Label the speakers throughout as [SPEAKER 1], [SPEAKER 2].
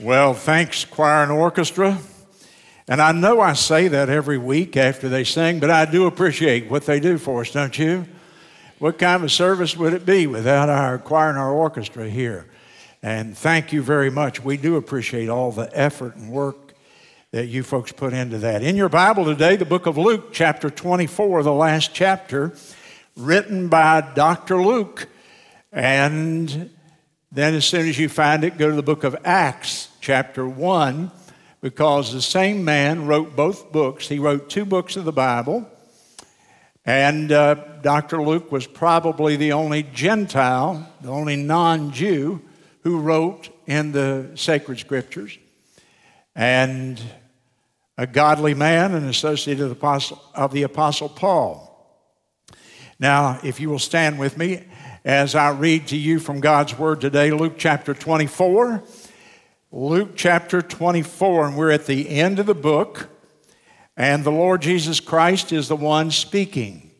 [SPEAKER 1] Well, thanks, choir and orchestra. And I know I say that every week after they sing, but I do appreciate what they do for us, don't you? What kind of service would it be without our choir and our orchestra here? And thank you very much. We do appreciate all the effort and work that you folks put into that. In your Bible today, the book of Luke, chapter 24, the last chapter, written by Dr. Luke. And then, as soon as you find it, go to the book of Acts, chapter 1, because the same man wrote both books. He wrote two books of the Bible. And uh, Dr. Luke was probably the only Gentile, the only non Jew who wrote in the sacred scriptures. And a godly man, an associate of the Apostle, of the Apostle Paul. Now, if you will stand with me, as I read to you from God's Word today, Luke chapter 24. Luke chapter 24, and we're at the end of the book, and the Lord Jesus Christ is the one speaking.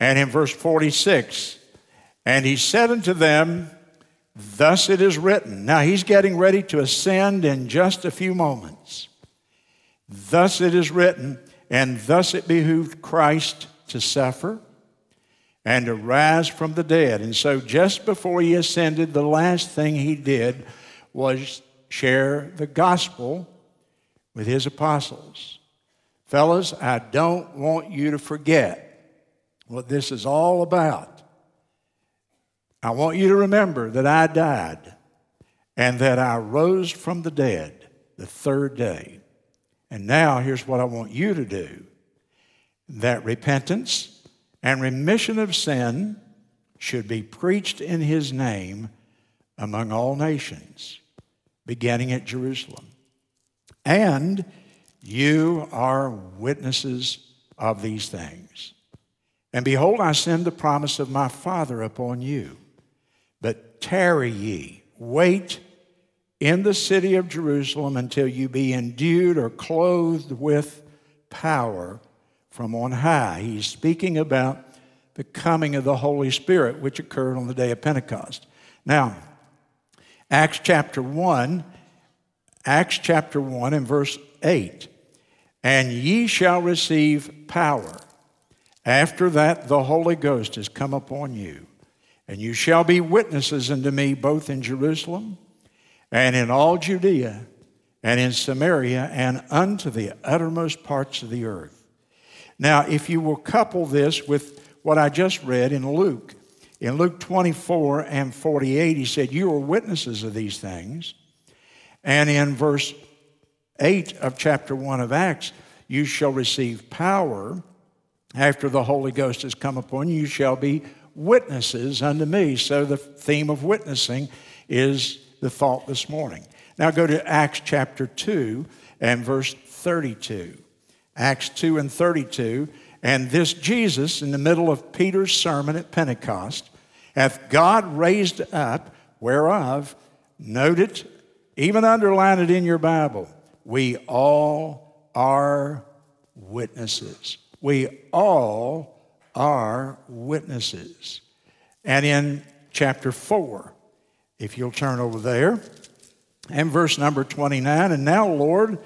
[SPEAKER 1] And in verse 46, and he said unto them, Thus it is written. Now he's getting ready to ascend in just a few moments. Thus it is written, and thus it behooved Christ to suffer and to rise from the dead. And so, just before he ascended, the last thing he did was share the gospel with his apostles. Fellas, I don't want you to forget what this is all about. I want you to remember that I died and that I rose from the dead the third day. And now here's what I want you to do that repentance, and remission of sin should be preached in his name among all nations, beginning at Jerusalem. And you are witnesses of these things. And behold, I send the promise of my Father upon you. But tarry ye, wait in the city of Jerusalem until you be endued or clothed with power from on high. He's speaking about the coming of the Holy Spirit, which occurred on the day of Pentecost. Now, Acts chapter 1, Acts chapter 1 and verse 8. And ye shall receive power. After that, the Holy Ghost has come upon you. And you shall be witnesses unto me both in Jerusalem and in all Judea and in Samaria and unto the uttermost parts of the earth. Now, if you will couple this with what I just read in Luke, in Luke 24 and 48, he said, You are witnesses of these things. And in verse 8 of chapter 1 of Acts, you shall receive power after the Holy Ghost has come upon you. You shall be witnesses unto me. So the theme of witnessing is the thought this morning. Now go to Acts chapter 2 and verse 32. Acts 2 and 32. And this Jesus, in the middle of Peter's sermon at Pentecost, hath God raised up, whereof, note it, even underline it in your Bible, we all are witnesses. We all are witnesses. And in chapter 4, if you'll turn over there, and verse number 29, and now, Lord,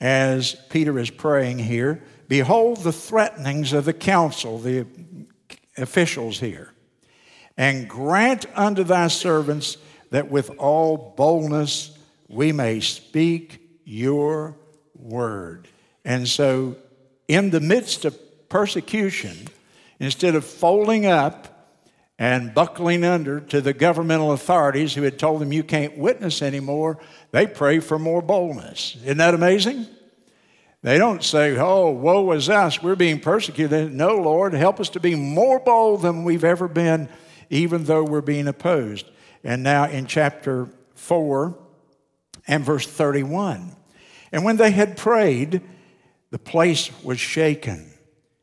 [SPEAKER 1] as Peter is praying here, behold the threatenings of the council, the officials here, and grant unto thy servants that with all boldness we may speak your word. And so, in the midst of persecution, instead of folding up and buckling under to the governmental authorities who had told them you can't witness anymore, they pray for more boldness. Isn't that amazing? They don't say, Oh, woe is us, we're being persecuted. No, Lord, help us to be more bold than we've ever been, even though we're being opposed. And now in chapter 4 and verse 31. And when they had prayed, the place was shaken.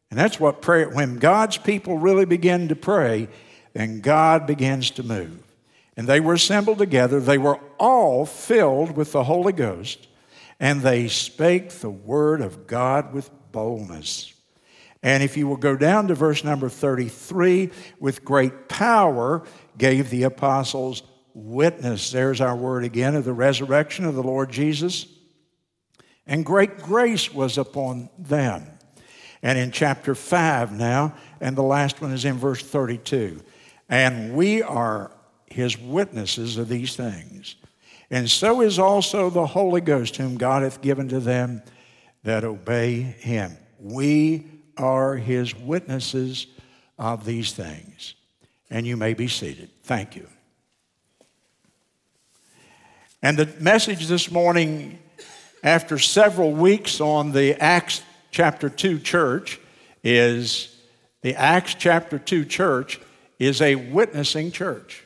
[SPEAKER 1] And that's what prayer, when God's people really begin to pray, then God begins to move. And they were assembled together. They were all filled with the Holy Ghost, and they spake the word of God with boldness. And if you will go down to verse number 33, with great power gave the apostles witness. There's our word again of the resurrection of the Lord Jesus. And great grace was upon them. And in chapter 5 now, and the last one is in verse 32. And we are his witnesses of these things. And so is also the Holy Ghost, whom God hath given to them that obey him. We are his witnesses of these things. And you may be seated. Thank you. And the message this morning, after several weeks on the Acts chapter 2 church, is the Acts chapter 2 church is a witnessing church.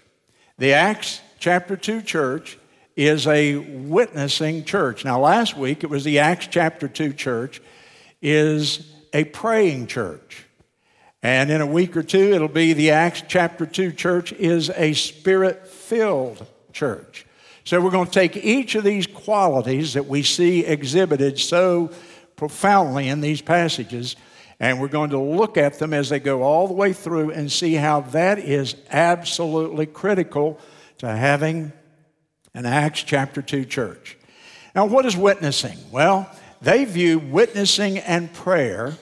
[SPEAKER 1] The Acts chapter 2 church is a witnessing church. Now, last week it was the Acts chapter 2 church is a praying church. And in a week or two, it'll be the Acts chapter 2 church is a spirit filled church. So we're going to take each of these qualities that we see exhibited so profoundly in these passages, and we're going to look at them as they go all the way through and see how that is absolutely critical to having an Acts chapter 2 church. Now, what is witnessing? Well, they view witnessing and prayer,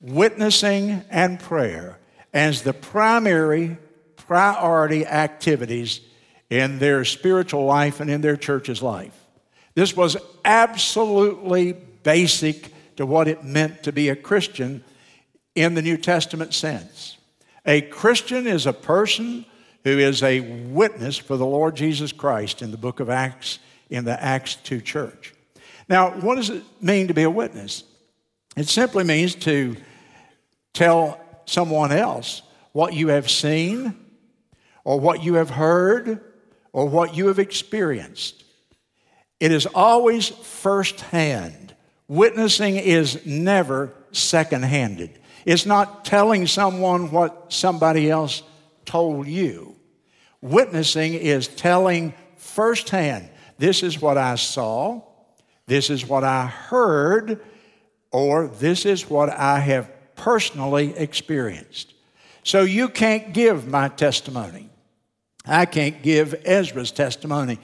[SPEAKER 1] witnessing and prayer, as the primary priority activities in their spiritual life and in their church's life. This was absolutely basic to what it meant to be a Christian in the New Testament sense. A Christian is a person who is a witness for the Lord Jesus Christ in the book of Acts, in the Acts 2 church. Now, what does it mean to be a witness? It simply means to tell someone else what you have seen or what you have heard or what you have experienced. It is always firsthand. Witnessing is never second handed. It's not telling someone what somebody else told you. Witnessing is telling firsthand this is what I saw, this is what I heard, or this is what I have personally experienced. So you can't give my testimony. I can't give Ezra's testimony.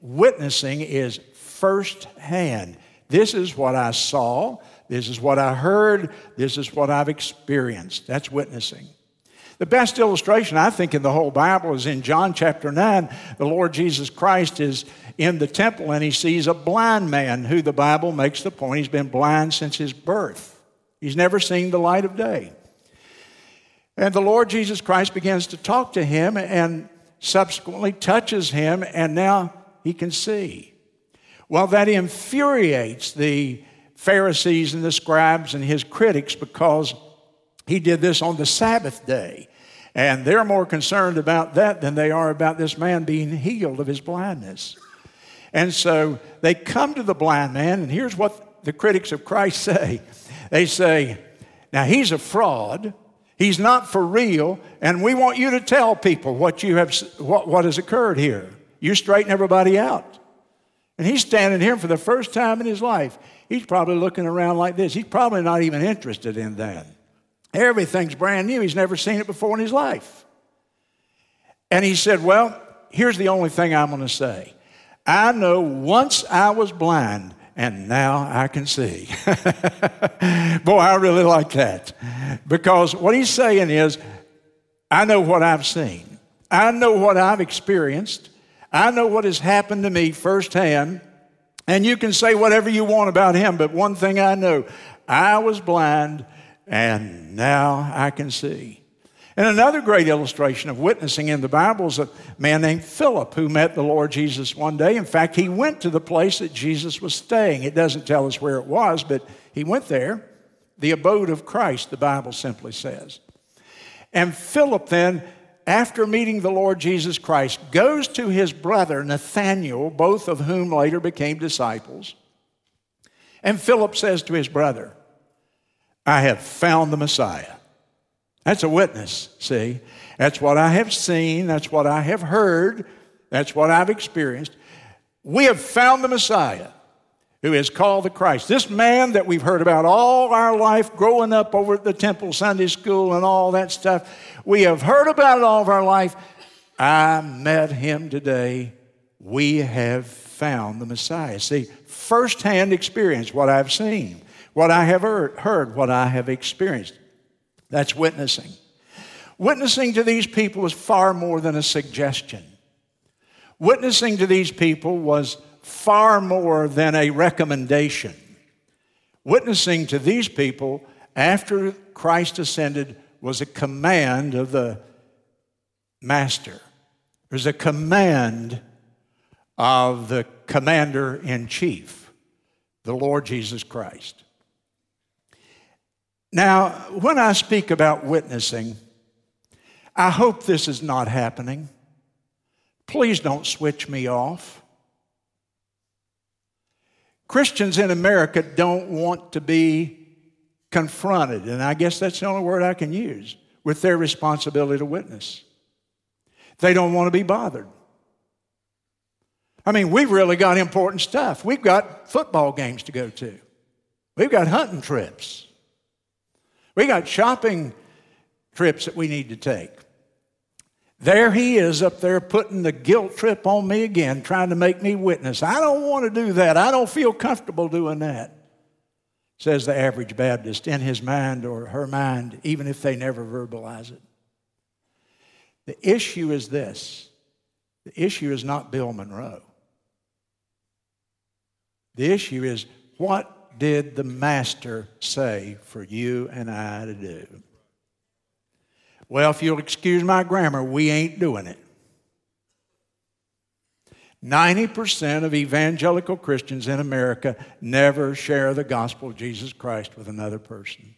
[SPEAKER 1] Witnessing is firsthand. This is what I saw. This is what I heard. This is what I've experienced. That's witnessing. The best illustration, I think, in the whole Bible is in John chapter 9. The Lord Jesus Christ is in the temple and he sees a blind man who the Bible makes the point he's been blind since his birth. He's never seen the light of day. And the Lord Jesus Christ begins to talk to him, and subsequently touches him, and now he can see. Well, that infuriates the Pharisees and the scribes and his critics because he did this on the Sabbath day. And they're more concerned about that than they are about this man being healed of his blindness. And so they come to the blind man, and here's what the critics of Christ say they say, Now he's a fraud. He's not for real, and we want you to tell people what, you have, what, what has occurred here. You straighten everybody out. And he's standing here for the first time in his life. He's probably looking around like this. He's probably not even interested in that. Everything's brand new. He's never seen it before in his life. And he said, Well, here's the only thing I'm going to say. I know once I was blind, and now I can see. Boy, I really like that. Because what he's saying is, I know what I've seen, I know what I've experienced, I know what has happened to me firsthand. And you can say whatever you want about him, but one thing I know I was blind, and now I can see. And another great illustration of witnessing in the Bible is a man named Philip who met the Lord Jesus one day. In fact, he went to the place that Jesus was staying. It doesn't tell us where it was, but he went there. The abode of Christ, the Bible simply says. And Philip then, after meeting the Lord Jesus Christ, goes to his brother Nathanael, both of whom later became disciples. And Philip says to his brother, I have found the Messiah. That's a witness, see? That's what I have seen, that's what I have heard, that's what I've experienced. We have found the Messiah who is called the Christ. This man that we've heard about all our life growing up over at the temple Sunday school and all that stuff, we have heard about it all of our life. I met him today. We have found the Messiah. See, firsthand experience, what I've seen, what I have heard, what I have experienced. That's witnessing. Witnessing to these people was far more than a suggestion. Witnessing to these people was far more than a recommendation. Witnessing to these people after Christ ascended was a command of the master. Was a command of the commander in chief, the Lord Jesus Christ. Now, when I speak about witnessing, I hope this is not happening. Please don't switch me off. Christians in America don't want to be confronted, and I guess that's the only word I can use, with their responsibility to witness. They don't want to be bothered. I mean, we've really got important stuff. We've got football games to go to, we've got hunting trips, we got shopping trips that we need to take. There he is up there putting the guilt trip on me again, trying to make me witness. I don't want to do that. I don't feel comfortable doing that, says the average Baptist in his mind or her mind, even if they never verbalize it. The issue is this the issue is not Bill Monroe. The issue is what did the Master say for you and I to do? Well, if you'll excuse my grammar, we ain't doing it. 90% of evangelical Christians in America never share the gospel of Jesus Christ with another person.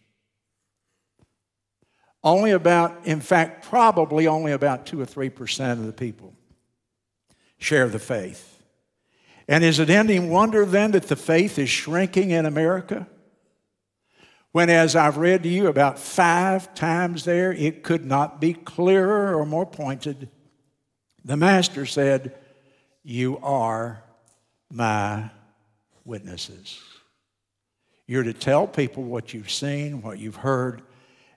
[SPEAKER 1] Only about, in fact, probably only about 2 or 3% of the people share the faith. And is it any wonder then that the faith is shrinking in America? When, as I've read to you about five times there, it could not be clearer or more pointed. The Master said, You are my witnesses. You're to tell people what you've seen, what you've heard,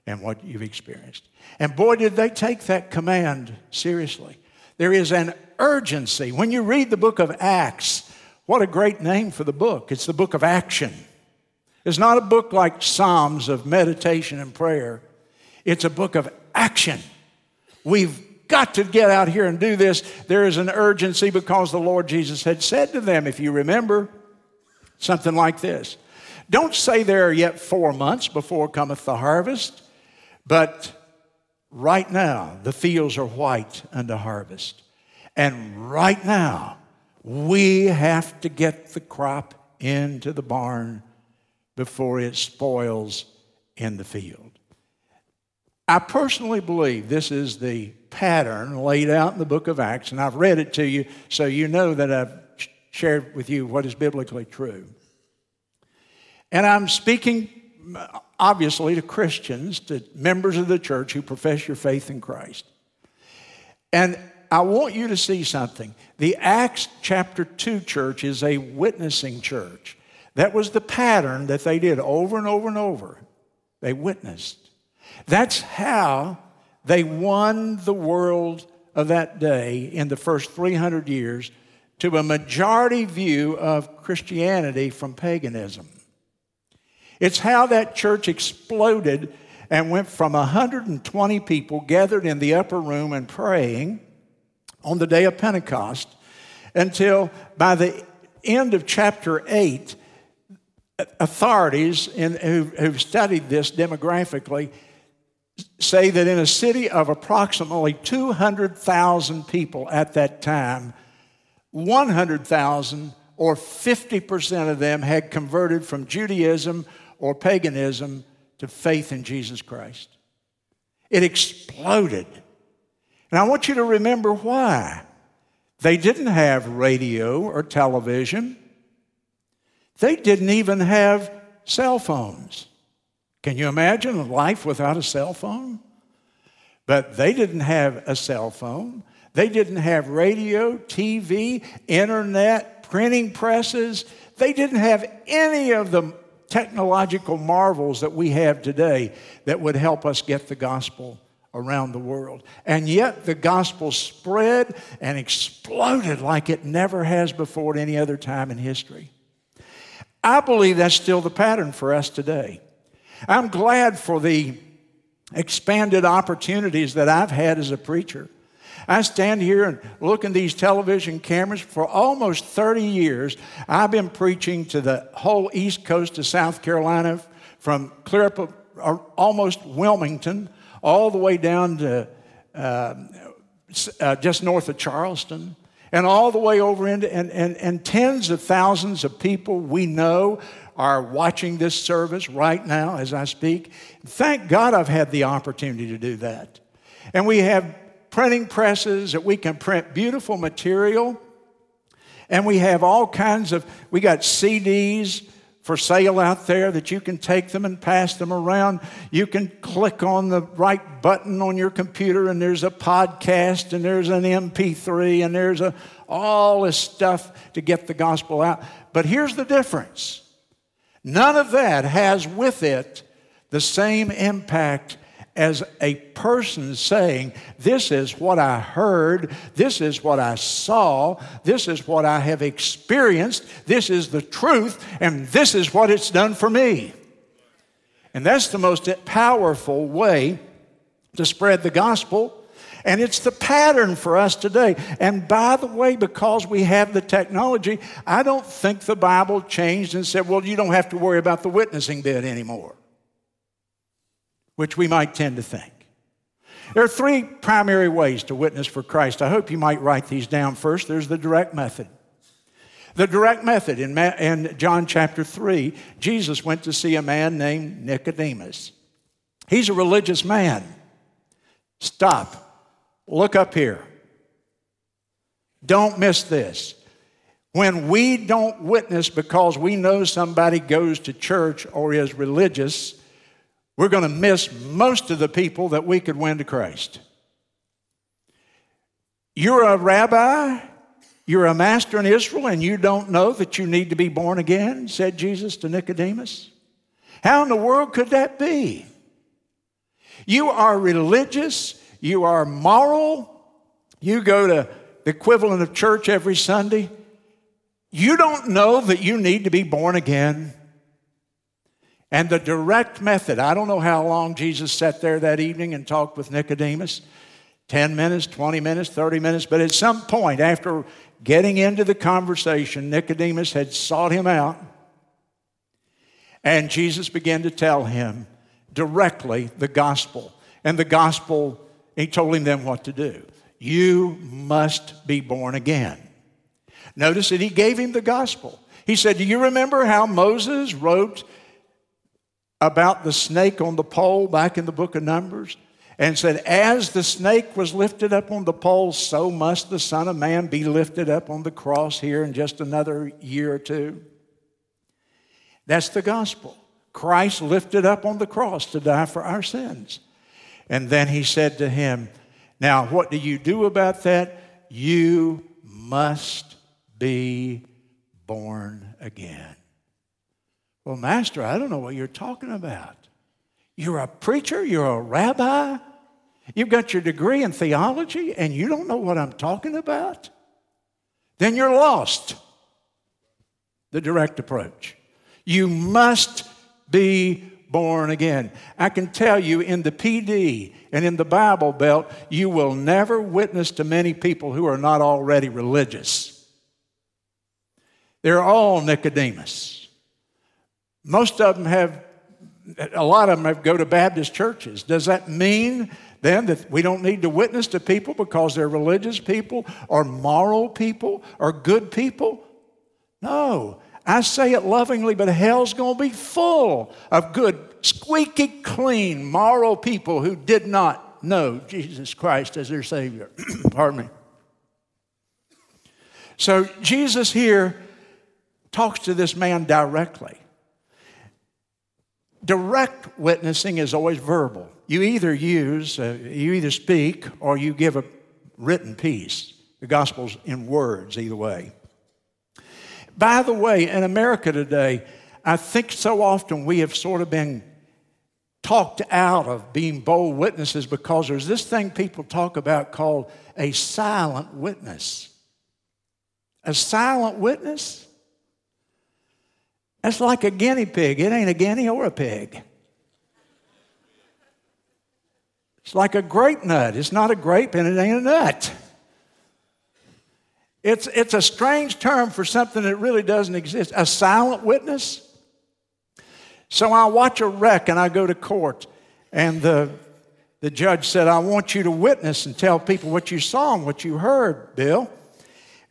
[SPEAKER 1] and what you've experienced. And boy, did they take that command seriously. There is an urgency. When you read the book of Acts, what a great name for the book! It's the book of action. It's not a book like Psalms of meditation and prayer, it's a book of action. We've got to get out here and do this. There is an urgency because the Lord Jesus had said to them, if you remember, something like this Don't say there are yet four months before cometh the harvest, but right now the fields are white unto harvest. And right now, we have to get the crop into the barn before it spoils in the field. I personally believe this is the pattern laid out in the book of Acts, and I've read it to you so you know that I've shared with you what is biblically true. And I'm speaking uh, obviously to Christians, to members of the church who profess your faith in Christ. And I want you to see something. The Acts chapter 2 church is a witnessing church. That was the pattern that they did over and over and over. They witnessed. That's how they won the world of that day in the first 300 years to a majority view of Christianity from paganism. It's how that church exploded and went from 120 people gathered in the upper room and praying on the day of Pentecost until by the end of chapter 8, authorities in, who, who've studied this demographically say that in a city of approximately 200,000 people at that time, 100,000 or 50% of them had converted from Judaism or paganism to faith in Jesus Christ. It exploded. And I want you to remember why. They didn't have radio or television. They didn't even have cell phones. Can you imagine a life without a cell phone? But they didn't have a cell phone. They didn't have radio, TV, internet, printing presses. They didn't have any of the technological marvels that we have today that would help us get the gospel around the world. And yet the gospel spread and exploded like it never has before at any other time in history. I believe that's still the pattern for us today. I'm glad for the expanded opportunities that I've had as a preacher. I stand here and look in these television cameras. For almost 30 years, I've been preaching to the whole east coast of South Carolina, from clear up almost Wilmington all the way down to uh, uh, just north of Charleston, and all the way over into, and, and, and tens of thousands of people we know are watching this service right now as I speak. Thank God I've had the opportunity to do that. And we have printing presses that we can print beautiful material. And we have all kinds of, we got CDs for sale out there that you can take them and pass them around. You can click on the right button on your computer and there's a podcast and there's an MP3 and there's a, all this stuff to get the gospel out. But here's the difference none of that has with it the same impact as a person saying, This is what I heard, this is what I saw, this is what I have experienced, this is the truth, and this is what it's done for me. And that's the most powerful way to spread the gospel. And it's the pattern for us today. And by the way, because we have the technology, I don't think the Bible changed and said, well, you don't have to worry about the witnessing bit anymore which we might tend to think. There are three primary ways to witness for Christ. I hope you might write these down first. There's the direct method. The direct method in, in John chapter 3, Jesus went to see a man named Nicodemus. He's a religious man. Stop. Look up here. Don't miss this. When we don't witness because we know somebody goes to church or is religious, we're going to miss most of the people that we could win to Christ. You're a rabbi, you're a master in Israel, and you don't know that you need to be born again, said Jesus to Nicodemus. How in the world could that be? You are religious, you are moral, you go to the equivalent of church every Sunday. You don't know that you need to be born again. And the direct method, I don't know how long Jesus sat there that evening and talked with Nicodemus 10 minutes, 20 minutes, 30 minutes, but at some point after getting into the conversation, Nicodemus had sought him out. And Jesus began to tell him directly the gospel. And the gospel, he told him then what to do. You must be born again. Notice that he gave him the gospel. He said, Do you remember how Moses wrote about the snake on the pole back in the book of Numbers and said, As the snake was lifted up on the pole, so must the Son of Man be lifted up on the cross here in just another year or two. That's the gospel. Christ lifted up on the cross to die for our sins. And then he said to him, Now, what do you do about that? You must be born again. Well, Master, I don't know what you're talking about. You're a preacher, you're a rabbi, you've got your degree in theology, and you don't know what I'm talking about? Then you're lost. The direct approach. You must be born again. I can tell you in the Pee Dee and in the Bible Belt, you will never witness to many people who are not already religious. They're all Nicodemus. Most of them have, a lot of them have go to Baptist churches. Does that mean then that we don't need to witness to people because they're religious people or moral people or good people? No. I say it lovingly, but hell's going to be full of good, squeaky clean, moral people who did not know Jesus Christ as their Savior. Pardon me. So Jesus here talks to this man directly. Direct witnessing is always verbal. You either use, uh, you either speak or you give a written piece. The gospel's in words, either way. By the way, in America today, I think so often we have sort of been talked out of being bold witnesses because there's this thing people talk about called a silent witness. A silent witness? That's like a guinea pig. It ain't a guinea or a pig. It's like a grape nut. It's not a grape and it ain't a nut. It's, it's a strange term for something that really doesn't exist. A silent witness? So I watch a wreck and I go to court, and the, the judge said, I want you to witness and tell people what you saw and what you heard, Bill.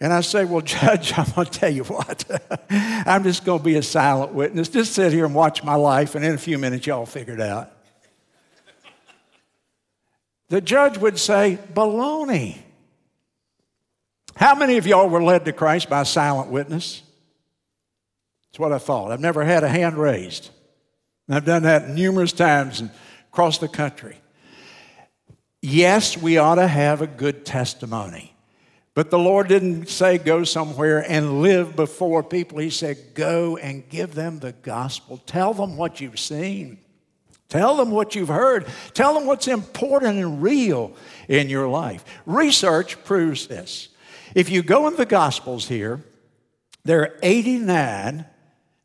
[SPEAKER 1] And I say, Well, Judge, I'm going to tell you what. I'm just going to be a silent witness. Just sit here and watch my life, and in a few minutes, y'all figure it out. the judge would say, Baloney. How many of y'all were led to Christ by a silent witness? That's what I thought. I've never had a hand raised. I've done that numerous times across the country. Yes, we ought to have a good testimony. But the Lord didn't say go somewhere and live before people. He said go and give them the gospel. Tell them what you've seen. Tell them what you've heard. Tell them what's important and real in your life. Research proves this. If you go in the Gospels here, there are 89,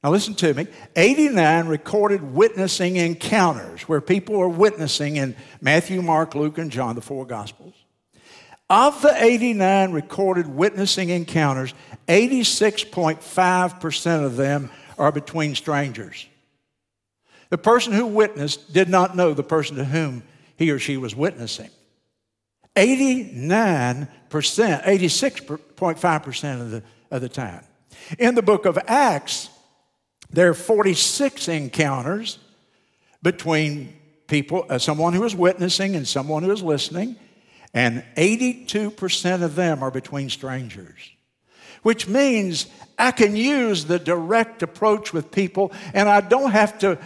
[SPEAKER 1] now listen to me, 89 recorded witnessing encounters where people are witnessing in Matthew, Mark, Luke, and John, the four Gospels. Of the 89 recorded witnessing encounters, 86.5% of them are between strangers. The person who witnessed did not know the person to whom he or she was witnessing. 89%, 86.5% of the, of the time. In the book of Acts, there are 46 encounters between people, uh, someone who is witnessing and someone who is listening, and 82% of them are between strangers. Which means I can use the direct approach with people and I don't have to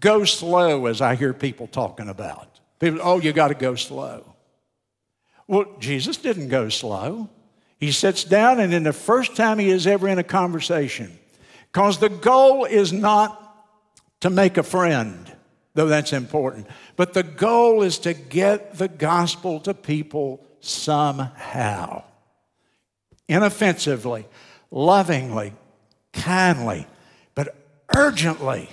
[SPEAKER 1] go slow as I hear people talking about. People, oh, you got to go slow. Well, Jesus didn't go slow. He sits down, and in the first time he is ever in a conversation, because the goal is not to make a friend, though that's important, but the goal is to get the gospel to people somehow. Inoffensively, lovingly, kindly, but urgently.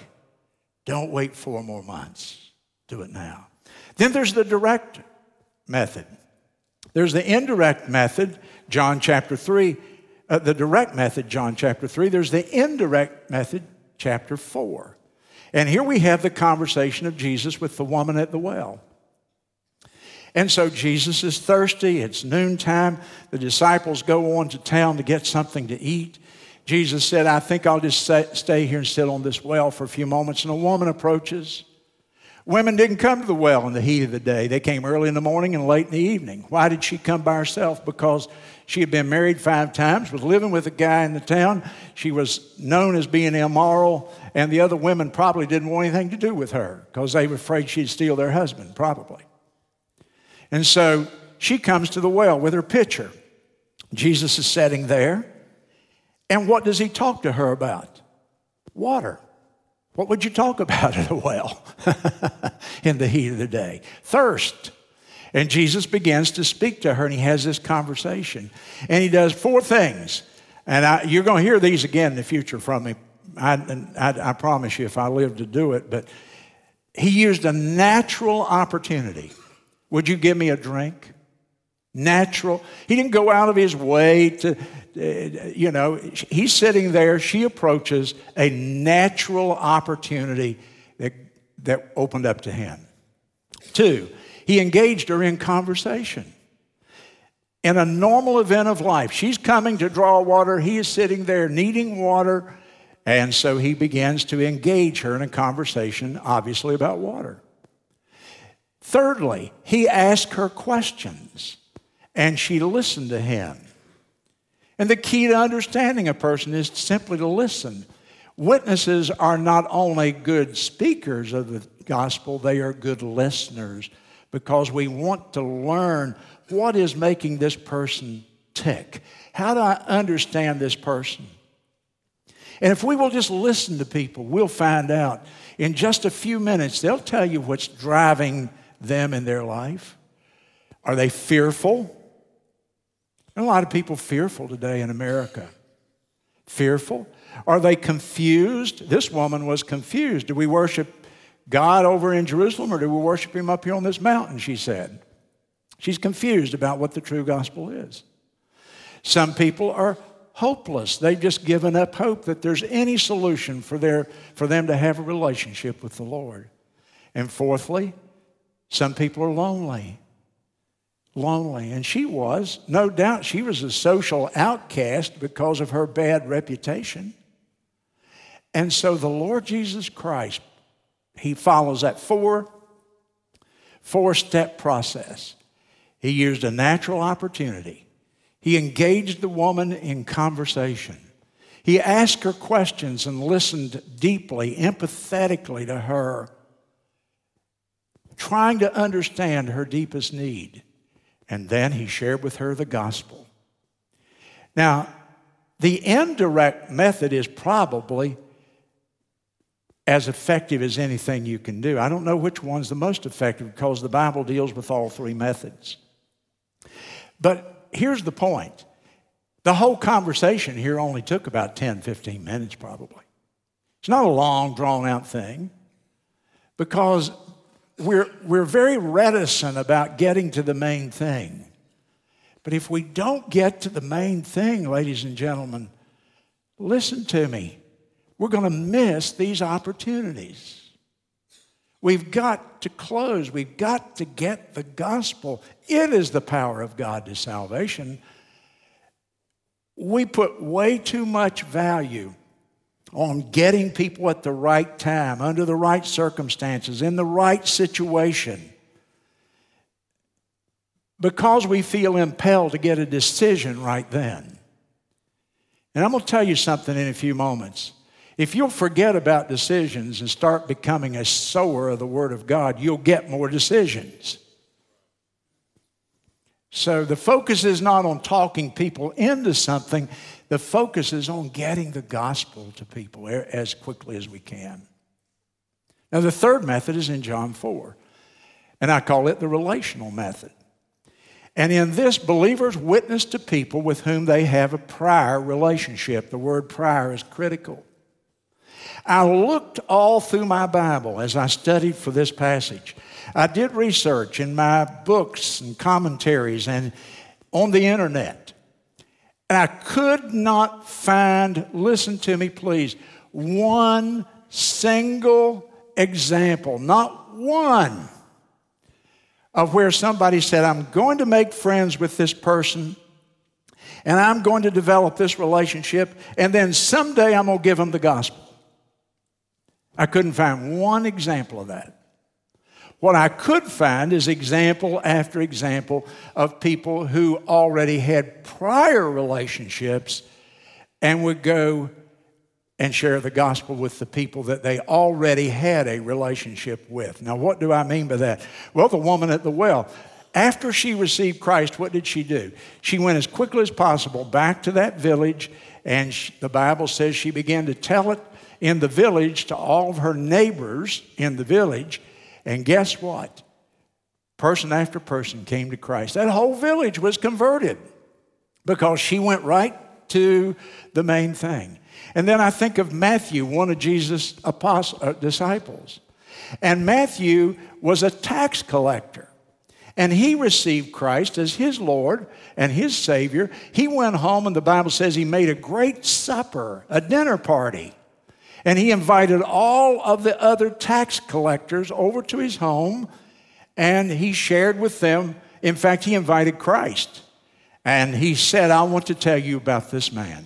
[SPEAKER 1] Don't wait four more months. Do it now. Then there's the direct method. There's the indirect method, John chapter 3, uh, the direct method, John chapter 3. There's the indirect method, chapter 4. And here we have the conversation of Jesus with the woman at the well. And so Jesus is thirsty. It's noontime. The disciples go on to town to get something to eat. Jesus said, I think I'll just stay here and sit on this well for a few moments. And a woman approaches. Women didn't come to the well in the heat of the day. They came early in the morning and late in the evening. Why did she come by herself? Because she had been married five times, was living with a guy in the town. She was known as being immoral, and the other women probably didn't want anything to do with her because they were afraid she'd steal their husband, probably. And so she comes to the well with her pitcher. Jesus is sitting there, and what does he talk to her about? Water. What would you talk about at a well in the heat of the day? Thirst. And Jesus begins to speak to her, and he has this conversation. And he does four things. And I, you're going to hear these again in the future from me. I, I, I promise you, if I live to do it. But he used a natural opportunity. Would you give me a drink? Natural. He didn't go out of his way to, uh, you know, he's sitting there. She approaches a natural opportunity that, that opened up to him. Two, he engaged her in conversation. In a normal event of life, she's coming to draw water. He is sitting there needing water. And so he begins to engage her in a conversation, obviously about water. Thirdly, he asked her questions and she listened to him. And the key to understanding a person is simply to listen. Witnesses are not only good speakers of the gospel, they are good listeners because we want to learn what is making this person tick. How do I understand this person? And if we will just listen to people, we'll find out in just a few minutes, they'll tell you what's driving them in their life. Are they fearful? a lot of people fearful today in America. Fearful? Are they confused? This woman was confused. Do we worship God over in Jerusalem or do we worship Him up here on this mountain? She said. She's confused about what the true gospel is. Some people are hopeless. They've just given up hope that there's any solution for, their, for them to have a relationship with the Lord. And fourthly, some people are lonely. Lonely. And she was, no doubt, she was a social outcast because of her bad reputation. And so the Lord Jesus Christ, he follows that four, four step process. He used a natural opportunity he engaged the woman in conversation. He asked her questions and listened deeply, empathetically to her, trying to understand her deepest need. And then he shared with her the gospel. Now, the indirect method is probably as effective as anything you can do. I don't know which one's the most effective because the Bible deals with all three methods. But here's the point the whole conversation here only took about 10, 15 minutes, probably. It's not a long, drawn out thing because we're, we're very reticent about getting to the main thing. But if we don't get to the main thing, ladies and gentlemen, listen to me. We're going to miss these opportunities. We've got to close. We've got to get the gospel. It is the power of God to salvation. We put way too much value on getting people at the right time, under the right circumstances, in the right situation, because we feel impelled to get a decision right then. And I'm going to tell you something in a few moments. If you'll forget about decisions and start becoming a sower of the Word of God, you'll get more decisions. So the focus is not on talking people into something, the focus is on getting the gospel to people as quickly as we can. Now, the third method is in John 4, and I call it the relational method. And in this, believers witness to people with whom they have a prior relationship. The word prior is critical. I looked all through my Bible as I studied for this passage. I did research in my books and commentaries and on the internet. And I could not find, listen to me please, one single example, not one, of where somebody said, I'm going to make friends with this person and I'm going to develop this relationship, and then someday I'm going to give them the gospel. I couldn't find one example of that. What I could find is example after example of people who already had prior relationships and would go and share the gospel with the people that they already had a relationship with. Now, what do I mean by that? Well, the woman at the well, after she received Christ, what did she do? She went as quickly as possible back to that village, and she, the Bible says she began to tell it in the village to all of her neighbors in the village. And guess what? Person after person came to Christ. That whole village was converted because she went right to the main thing. And then I think of Matthew, one of Jesus' apostle, uh, disciples. And Matthew was a tax collector. And he received Christ as his Lord and his Savior. He went home, and the Bible says he made a great supper, a dinner party. And he invited all of the other tax collectors over to his home and he shared with them. In fact, he invited Christ. And he said, I want to tell you about this man.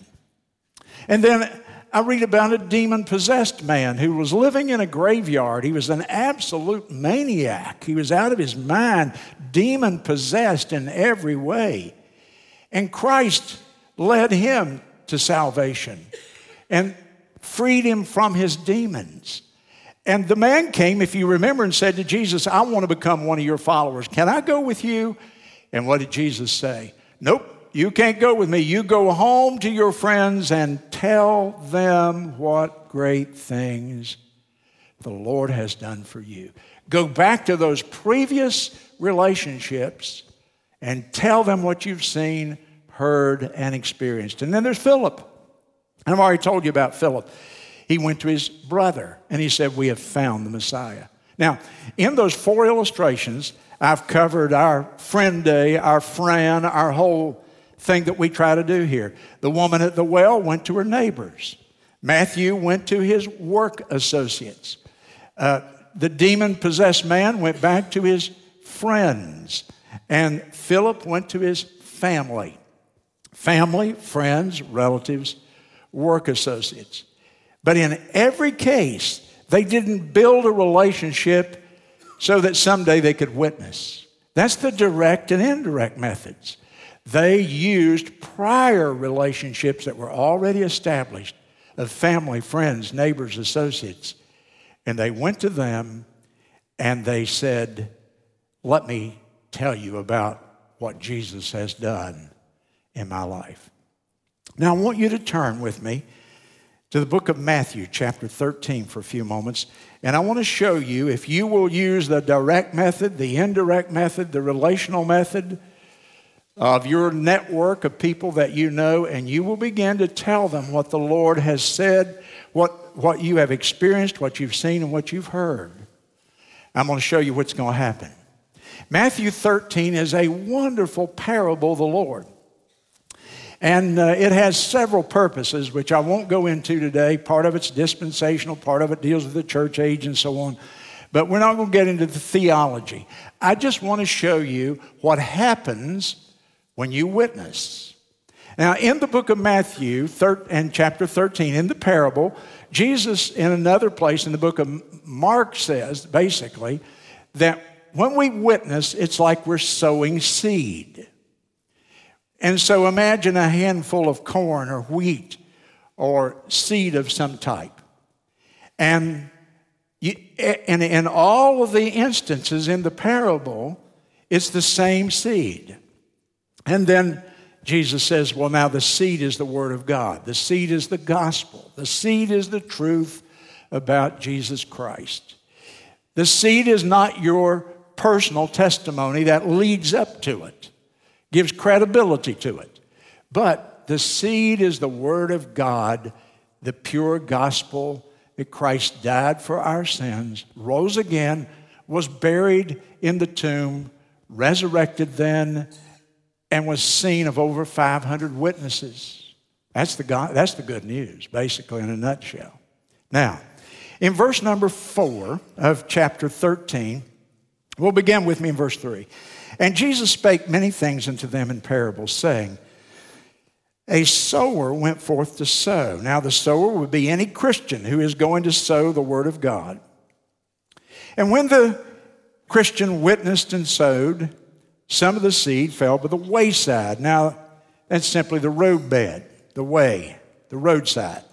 [SPEAKER 1] And then I read about a demon possessed man who was living in a graveyard. He was an absolute maniac. He was out of his mind, demon possessed in every way. And Christ led him to salvation. And freed him from his demons. And the man came, if you remember, and said to Jesus, I want to become one of your followers. Can I go with you? And what did Jesus say? Nope, You can't go with me. You go home to your friends and tell them what great things the Lord has done for you. Go back to those previous relationships and tell them what you've seen, heard, and experienced. And then there's Philip. I've already told you about Philip. He went to his brother and he said, We have found the Messiah. Now, in those four illustrations, I've covered our friend day, our friend, our whole thing that we try to do here. The woman at the well went to her neighbors. Matthew went to his work associates. Uh, the demon possessed man went back to his friends. And Philip went to his family family, friends, relatives, work associates. But in every case, they didn't build a relationship so that someday they could witness. That's the direct and indirect methods. They used prior relationships that were already established of family, friends, neighbors, associates. And they went to them and they said, Let me tell you about what Jesus has done in my life. Now, I want you to turn with me to the book of Matthew, chapter 13, for a few moments. And I want to show you if you will use the direct method, the indirect method, the relational method, of your network of people that you know, and you will begin to tell them what the Lord has said, what, what you have experienced, what you've seen, and what you've heard. I'm going to show you what's going to happen. Matthew 13 is a wonderful parable of the Lord. And uh, it has several purposes, which I won't go into today. Part of it's dispensational, part of it deals with the church age and so on. But we're not going to get into the theology. I just want to show you what happens when you witness. Now, in the book of Matthew and chapter 13, in the parable, Jesus, in another place in the book of Mark, says basically that when we witness, it's like we're sowing seed. And so imagine a handful of corn or wheat or seed of some type. And, you, and in all of the instances in the parable, it's the same seed. And then Jesus says, Well, now the seed is the Word of God, the seed is the gospel, the seed is the truth about Jesus Christ. The seed is not your personal testimony that leads up to it, gives credibility to it. But the seed is the Word of God, the pure gospel that Christ died for our sins, rose again, was buried in the tomb, resurrected then, and was seen of over 500 witnesses. That's the, God, that's the good news, basically, in a nutshell. Now, in verse number four of chapter 13, we'll begin with me in verse three. And Jesus spake many things unto them in parables, saying, A sower went forth to sow. Now, the sower would be any Christian who is going to sow the word of God. And when the Christian witnessed and sowed, some of the seed fell by the wayside. Now, that's simply the roadbed, the way, the roadside.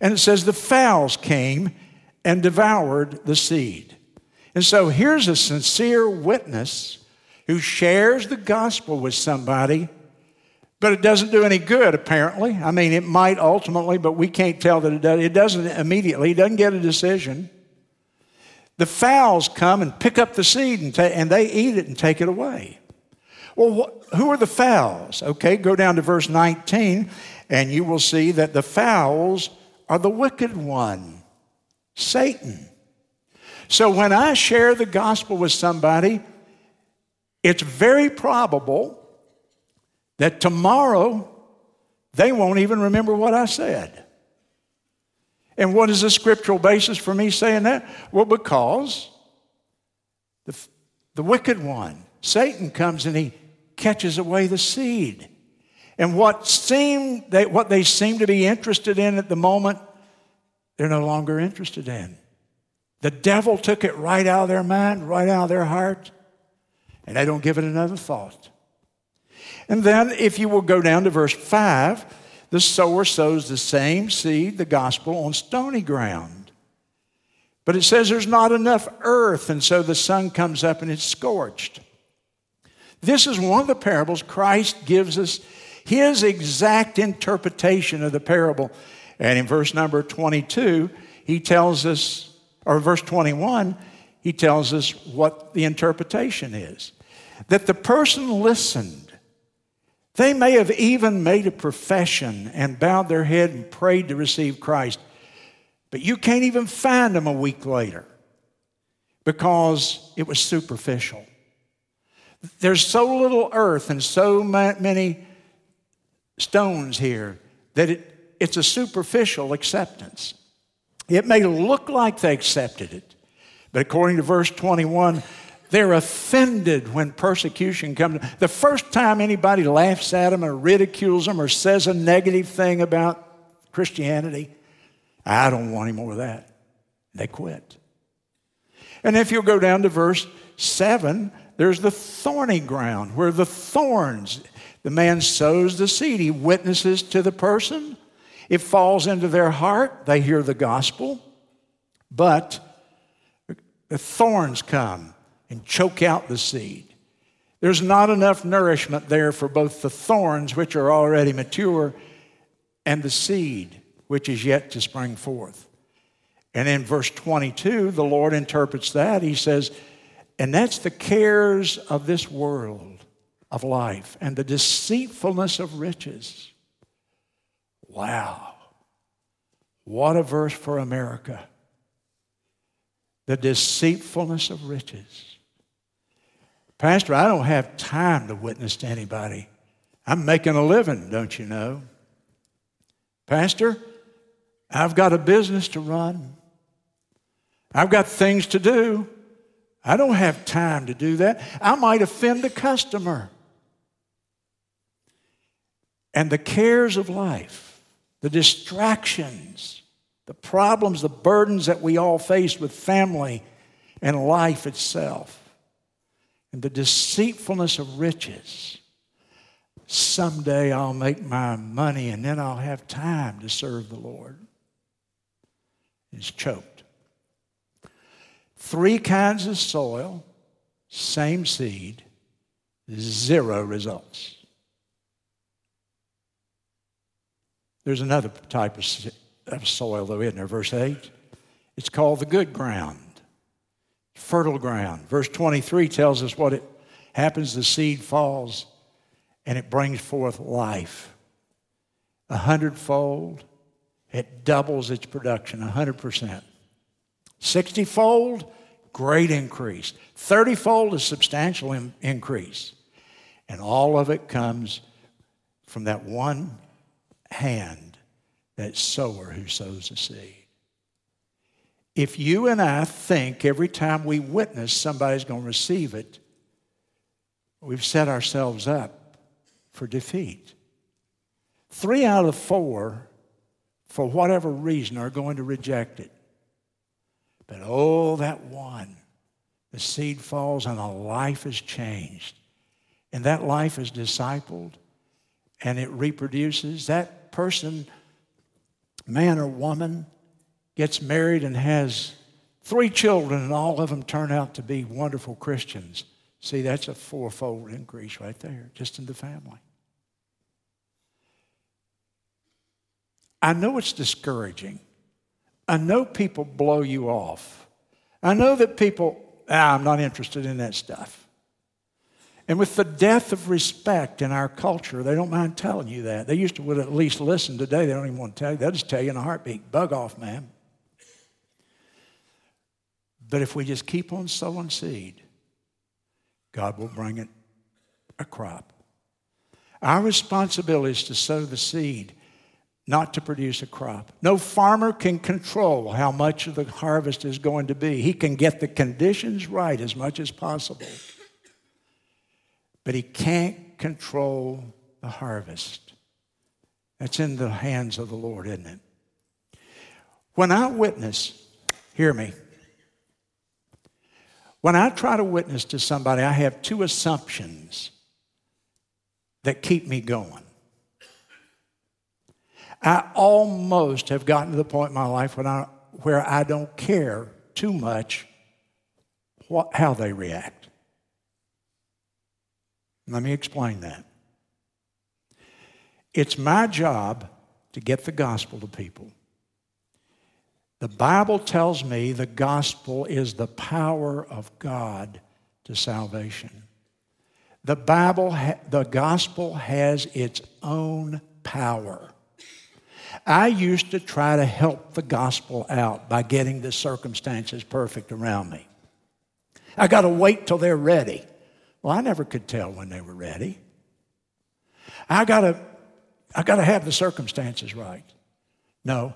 [SPEAKER 1] And it says the fowls came and devoured the seed. And so here's a sincere witness who shares the gospel with somebody, but it doesn't do any good, apparently. I mean, it might ultimately, but we can't tell that it does. It doesn't immediately, He doesn't get a decision. The fowls come and pick up the seed and, ta- and they eat it and take it away. Well, wh- who are the fowls? Okay, go down to verse 19 and you will see that the fowls are the wicked one, Satan. So when I share the gospel with somebody, it's very probable that tomorrow they won't even remember what I said. And what is the scriptural basis for me saying that? Well, because the, the wicked one, Satan, comes and he catches away the seed. And what seem they, what they seem to be interested in at the moment, they're no longer interested in. The devil took it right out of their mind, right out of their heart, and they don't give it another thought. And then, if you will go down to verse 5, the sower sows the same seed, the gospel, on stony ground. But it says there's not enough earth, and so the sun comes up and it's scorched. This is one of the parables Christ gives us his exact interpretation of the parable. And in verse number 22, he tells us, or verse 21, he tells us what the interpretation is. That the person listened. They may have even made a profession and bowed their head and prayed to receive Christ, but you can't even find them a week later because it was superficial. There's so little earth and so many stones here that it, it's a superficial acceptance. It may look like they accepted it, but according to verse 21, they're offended when persecution comes. The first time anybody laughs at them or ridicules them or says a negative thing about Christianity, I don't want any more of that. They quit. And if you'll go down to verse 7, there's the thorny ground where the thorns, the man sows the seed, he witnesses to the person. It falls into their heart, they hear the gospel, but the thorns come and choke out the seed. There's not enough nourishment there for both the thorns, which are already mature, and the seed, which is yet to spring forth. And in verse 22, the Lord interprets that. He says, and that's the cares of this world of life and the deceitfulness of riches. Wow. What a verse for America. The deceitfulness of riches. Pastor, I don't have time to witness to anybody. I'm making a living, don't you know? Pastor, I've got a business to run. I've got things to do. I don't have time to do that. I might offend a customer. And the cares of life, the distractions, the problems, the burdens that we all face with family and life itself, and the deceitfulness of riches. Someday I'll make my money and then I'll have time to serve the Lord. It's choked. Three kinds of soil, same seed, zero results. There's another type of soil, though, in there? Verse 8. It's called the good ground, fertile ground. Verse 23 tells us what it happens the seed falls and it brings forth life. A hundredfold, it doubles its production, a hundred percent. 60 fold, great increase. 30 fold is substantial in- increase. And all of it comes from that one hand, that sower who sows the seed. If you and I think every time we witness somebody's going to receive it, we've set ourselves up for defeat. Three out of four, for whatever reason, are going to reject it. But oh, that one, the seed falls and a life is changed. And that life is discipled and it reproduces. That person, man or woman, gets married and has three children, and all of them turn out to be wonderful Christians. See, that's a fourfold increase right there, just in the family. I know it's discouraging. I know people blow you off. I know that people, ah, I'm not interested in that stuff. And with the death of respect in our culture, they don't mind telling you that. They used to would at least listen. Today, they don't even want to tell you. They'll just tell you in a heartbeat, bug off, man. But if we just keep on sowing seed, God will bring it a crop. Our responsibility is to sow the seed not to produce a crop. No farmer can control how much of the harvest is going to be. He can get the conditions right as much as possible, but he can't control the harvest. That's in the hands of the Lord, isn't it? When I witness, hear me. When I try to witness to somebody, I have two assumptions that keep me going. I almost have gotten to the point in my life when I, where I don't care too much what, how they react. Let me explain that. It's my job to get the gospel to people. The Bible tells me the gospel is the power of God to salvation. The Bible, the gospel has its own power. I used to try to help the gospel out by getting the circumstances perfect around me. I got to wait till they're ready. Well, I never could tell when they were ready. I got to I got to have the circumstances right. No,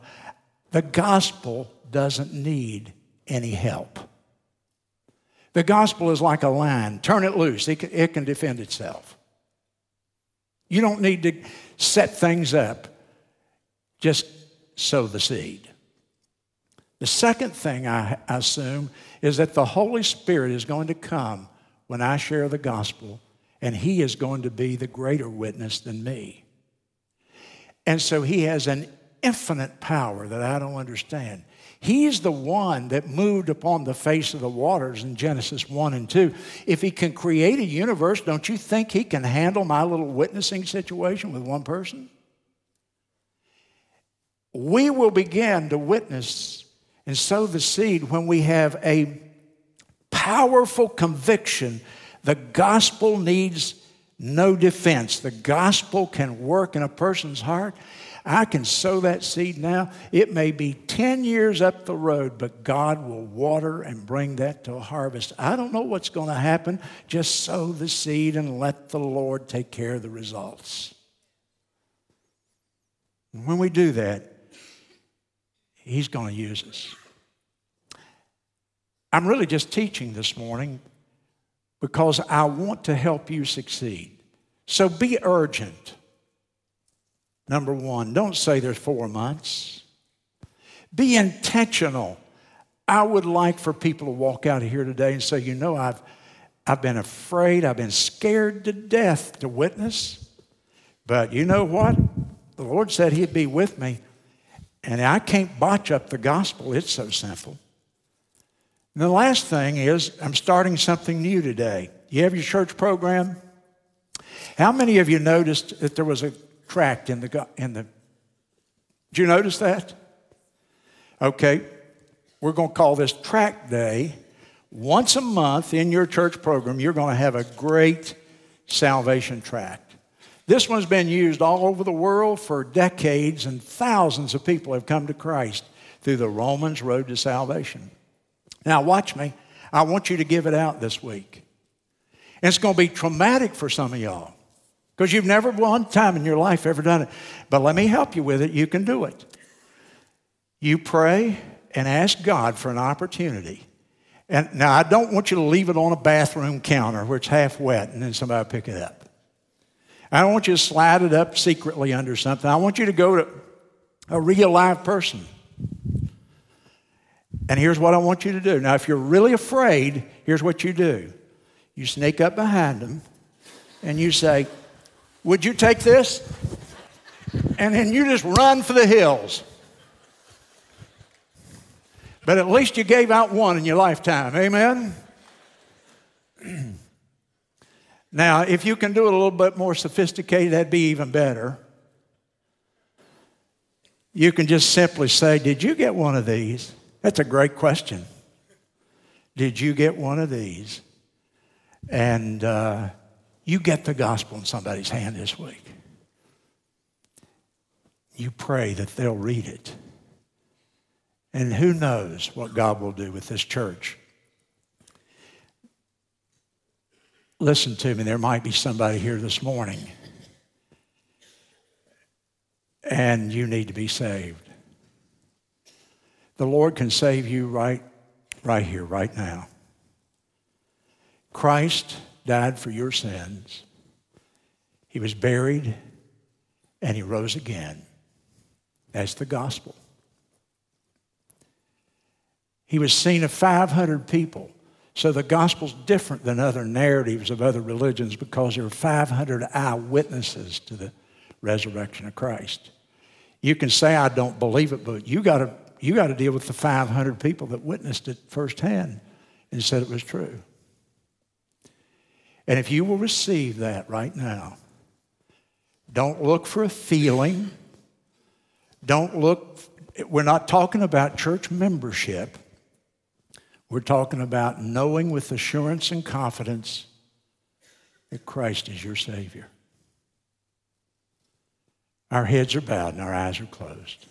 [SPEAKER 1] the gospel doesn't need any help. The gospel is like a lion. Turn it loose, it can, it can defend itself. You don't need to set things up, just sow the seed. The second thing I assume is that the Holy Spirit is going to come when I share the gospel, and He is going to be the greater witness than me. And so He has an infinite power that I don't understand. He's the one that moved upon the face of the waters in Genesis 1 and 2. If he can create a universe, don't you think he can handle my little witnessing situation with one person? We will begin to witness and sow the seed when we have a powerful conviction the gospel needs no defense. The gospel can work in a person's heart I can sow that seed now. It may be 10 years up the road, but God will water and bring that to a harvest. I don't know what's going to happen. Just sow the seed and let the Lord take care of the results. And When we do that, He's going to use us. I'm really just teaching this morning because I want to help you succeed. So be urgent. Number one, don't say there's four months. Be intentional. I would like for people to walk out of here today and say, you know, I've, I've been afraid, I've been scared to death to witness. But you know what? The Lord said He'd be with me. And I can't botch up the gospel, it's so simple. And the last thing is, I'm starting something new today. You have your church program? How many of you noticed that there was a tract in the, in the. Did you notice that? Okay, we're going to call this tract day. Once a month in your church program, you're going to have a great salvation tract. This one's been used all over the world for decades, and thousands of people have come to Christ through the Romans Road to Salvation. Now, watch me. I want you to give it out this week. And it's going to be traumatic for some of y'all because you've never one time in your life ever done it. But let me help you with it. You can do it. You pray and ask God for an opportunity. And now I don't want you to leave it on a bathroom counter where it's half wet and then somebody pick it up. I don't want you to slide it up secretly under something. I want you to go to a real live person. And here's what I want you to do. Now, if you're really afraid, here's what you do you sneak up behind them and you say, would you take this? And then you just run for the hills. But at least you gave out one in your lifetime. Amen? now, if you can do it a little bit more sophisticated, that'd be even better. You can just simply say, Did you get one of these? That's a great question. Did you get one of these? And uh, you get the gospel in somebody's hand this week. You pray that they'll read it. And who knows what God will do with this church. Listen to me, there might be somebody here this morning, and you need to be saved. The Lord can save you right, right here, right now. Christ died for your sins. He was buried and he rose again. That's the gospel. He was seen of 500 people. So the gospel's different than other narratives of other religions because there are 500 eyewitnesses to the resurrection of Christ. You can say I don't believe it, but you got to you got to deal with the 500 people that witnessed it firsthand and said it was true. And if you will receive that right now, don't look for a feeling. Don't look, we're not talking about church membership. We're talking about knowing with assurance and confidence that Christ is your Savior. Our heads are bowed and our eyes are closed.